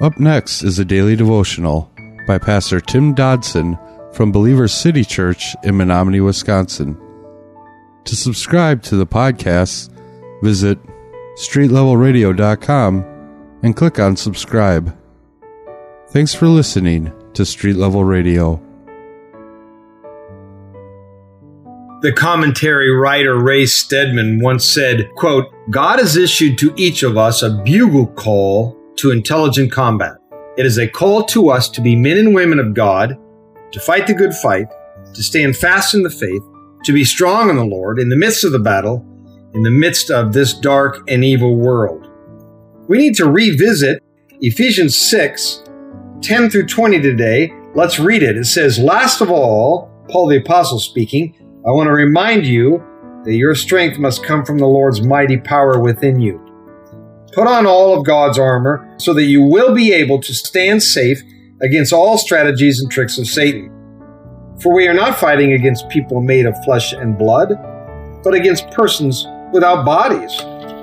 Up next is a daily devotional by Pastor Tim Dodson from Believers City Church in Menomonie, Wisconsin. To subscribe to the podcast, visit streetlevelradio.com and click on subscribe. Thanks for listening to Street Level Radio. The commentary writer Ray Stedman once said, quote, God has issued to each of us a bugle call to intelligent combat. It is a call to us to be men and women of God, to fight the good fight, to stand fast in the faith, to be strong in the Lord in the midst of the battle, in the midst of this dark and evil world. We need to revisit Ephesians 6, 10 through 20 today. Let's read it. It says, Last of all, Paul the Apostle speaking, I want to remind you that your strength must come from the Lord's mighty power within you. Put on all of God's armor so that you will be able to stand safe against all strategies and tricks of Satan. For we are not fighting against people made of flesh and blood, but against persons without bodies,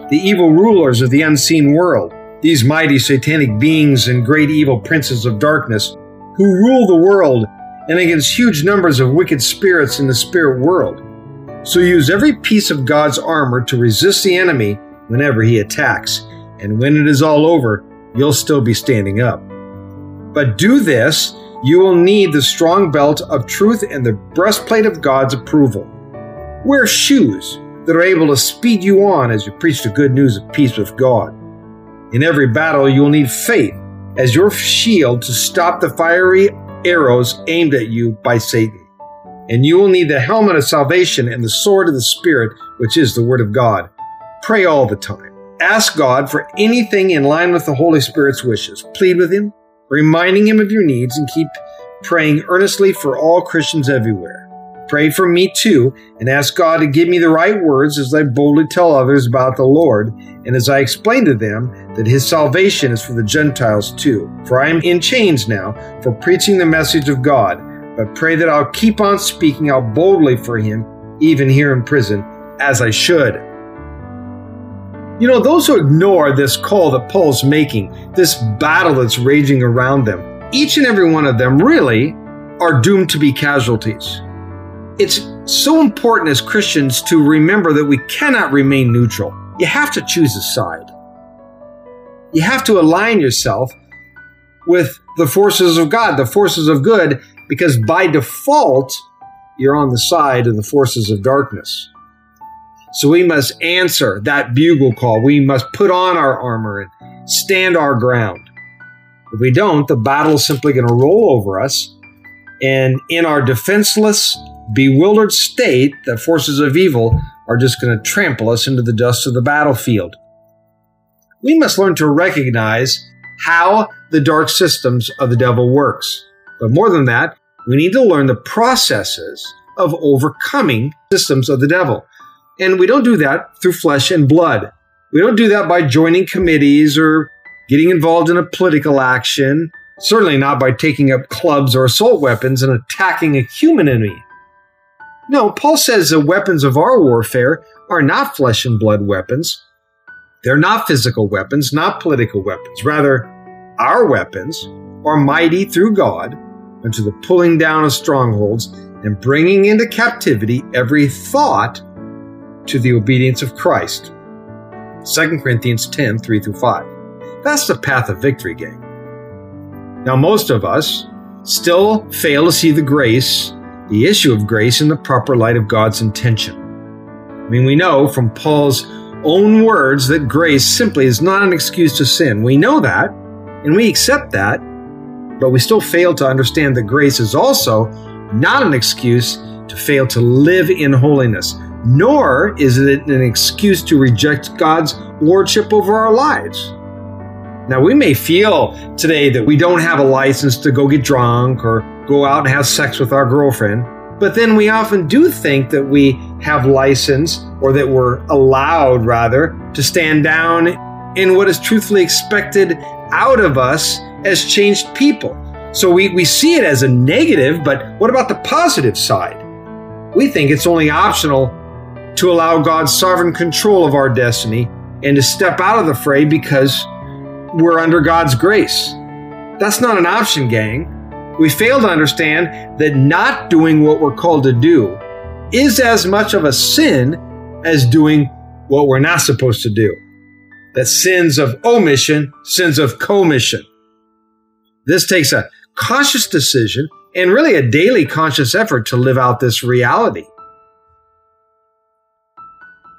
the evil rulers of the unseen world, these mighty satanic beings and great evil princes of darkness who rule the world and against huge numbers of wicked spirits in the spirit world. So use every piece of God's armor to resist the enemy whenever he attacks, and when it is all over, you'll still be standing up. But do this, you will need the strong belt of truth and the breastplate of God's approval. Wear shoes that are able to speed you on as you preach the good news of peace with God. In every battle, you will need faith as your shield to stop the fiery arrows aimed at you by Satan. And you will need the helmet of salvation and the sword of the Spirit, which is the Word of God. Pray all the time. Ask God for anything in line with the Holy Spirit's wishes. Plead with Him, reminding Him of your needs, and keep praying earnestly for all Christians everywhere. Pray for me too, and ask God to give me the right words as I boldly tell others about the Lord, and as I explain to them that His salvation is for the Gentiles too. For I am in chains now for preaching the message of God, but pray that I'll keep on speaking out boldly for Him, even here in prison, as I should. You know, those who ignore this call that Paul's making, this battle that's raging around them, each and every one of them really are doomed to be casualties. It's so important as Christians to remember that we cannot remain neutral. You have to choose a side. You have to align yourself with the forces of God, the forces of good, because by default, you're on the side of the forces of darkness. So we must answer that bugle call. We must put on our armor and stand our ground. If we don't, the battle is simply going to roll over us. And in our defenseless, bewildered state, the forces of evil are just going to trample us into the dust of the battlefield. We must learn to recognize how the dark systems of the devil works. But more than that, we need to learn the processes of overcoming systems of the devil. And we don't do that through flesh and blood. We don't do that by joining committees or getting involved in a political action. Certainly not by taking up clubs or assault weapons and attacking a human enemy. No, Paul says the weapons of our warfare are not flesh and blood weapons. They're not physical weapons, not political weapons. Rather, our weapons are mighty through God unto the pulling down of strongholds and bringing into captivity every thought to the obedience of Christ. 2 Corinthians 10 3 through 5. That's the path of victory, gang. Now, most of us still fail to see the grace the issue of grace in the proper light of God's intention. I mean, we know from Paul's own words that grace simply is not an excuse to sin. We know that, and we accept that, but we still fail to understand that grace is also not an excuse to fail to live in holiness, nor is it an excuse to reject God's lordship over our lives. Now, we may feel today that we don't have a license to go get drunk or go out and have sex with our girlfriend, but then we often do think that we have license or that we're allowed, rather, to stand down in what is truthfully expected out of us as changed people. So we, we see it as a negative, but what about the positive side? We think it's only optional to allow God's sovereign control of our destiny and to step out of the fray because we're under God's grace. That's not an option, gang. We fail to understand that not doing what we're called to do is as much of a sin as doing what we're not supposed to do. That sins of omission, sins of commission. This takes a conscious decision and really a daily conscious effort to live out this reality.